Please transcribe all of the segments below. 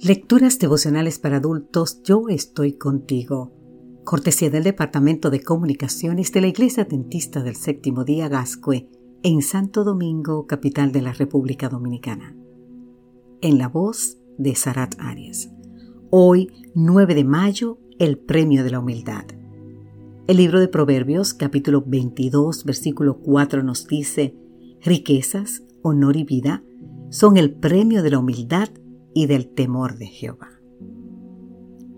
Lecturas devocionales para adultos Yo estoy contigo. Cortesía del Departamento de Comunicaciones de la Iglesia Dentista del Séptimo Día Gascue en Santo Domingo, capital de la República Dominicana. En la voz de Sarat Arias. Hoy, 9 de mayo, el Premio de la Humildad. El libro de Proverbios, capítulo 22, versículo 4 nos dice, riquezas, honor y vida son el premio de la humildad y del temor de Jehová.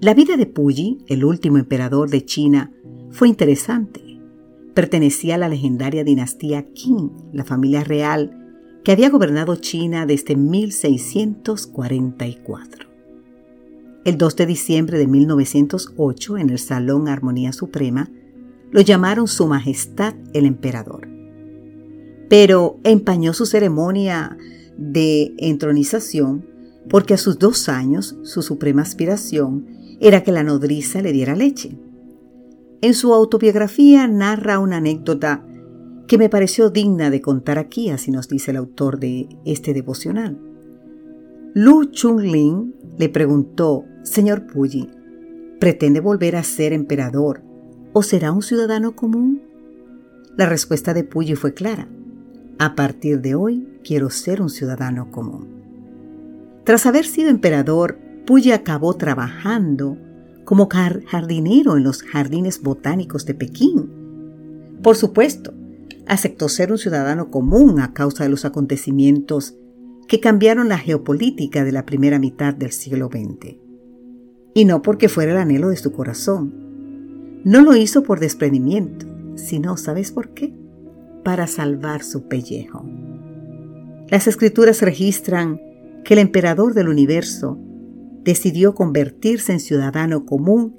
La vida de Puyi, el último emperador de China, fue interesante. Pertenecía a la legendaria dinastía Qing, la familia real que había gobernado China desde 1644. El 2 de diciembre de 1908, en el Salón Armonía Suprema, lo llamaron Su Majestad el Emperador. Pero empañó su ceremonia de entronización porque a sus dos años su suprema aspiración era que la nodriza le diera leche. En su autobiografía narra una anécdota que me pareció digna de contar aquí, así nos dice el autor de este devocional. Lu Chunlin le preguntó, Señor Puyi, ¿pretende volver a ser emperador o será un ciudadano común? La respuesta de Puyi fue clara. A partir de hoy quiero ser un ciudadano común. Tras haber sido emperador, Puyi acabó trabajando como jardinero en los jardines botánicos de Pekín. Por supuesto, aceptó ser un ciudadano común a causa de los acontecimientos que cambiaron la geopolítica de la primera mitad del siglo XX. Y no porque fuera el anhelo de su corazón. No lo hizo por desprendimiento, sino, ¿sabes por qué? para salvar su pellejo. Las escrituras registran que el emperador del universo decidió convertirse en ciudadano común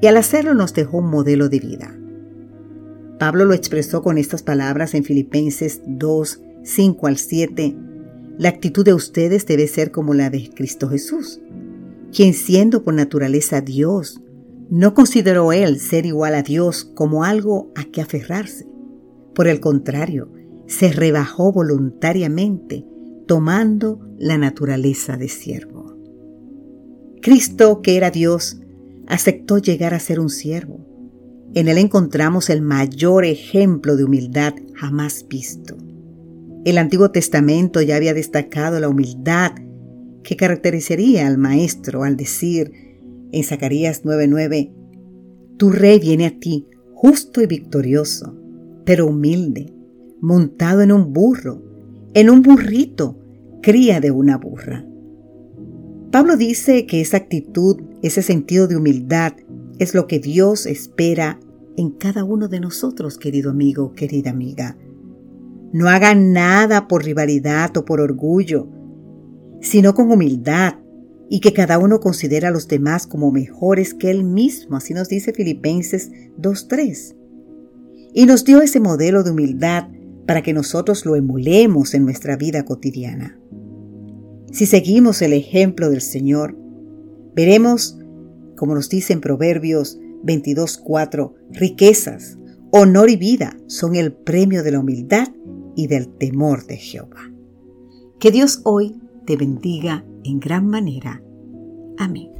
y al hacerlo nos dejó un modelo de vida. Pablo lo expresó con estas palabras en Filipenses 2, 5 al 7. La actitud de ustedes debe ser como la de Cristo Jesús, quien siendo por naturaleza Dios, no consideró él ser igual a Dios como algo a que aferrarse por el contrario, se rebajó voluntariamente, tomando la naturaleza de siervo. Cristo, que era Dios, aceptó llegar a ser un siervo. En él encontramos el mayor ejemplo de humildad jamás visto. El Antiguo Testamento ya había destacado la humildad que caracterizaría al Maestro al decir en Zacarías 9:9, Tu rey viene a ti, justo y victorioso, pero humilde, montado en un burro, en un burrito, cría de una burra. Pablo dice que esa actitud, ese sentido de humildad, es lo que Dios espera en cada uno de nosotros, querido amigo, querida amiga. No hagan nada por rivalidad o por orgullo, sino con humildad y que cada uno considera a los demás como mejores que él mismo, así nos dice Filipenses 2.3 y nos dio ese modelo de humildad para que nosotros lo emulemos en nuestra vida cotidiana. Si seguimos el ejemplo del Señor, veremos, como nos dice en Proverbios 22.4, riquezas, honor y vida son el premio de la humildad y del temor de Jehová. Que Dios hoy te bendiga en gran manera. Amén.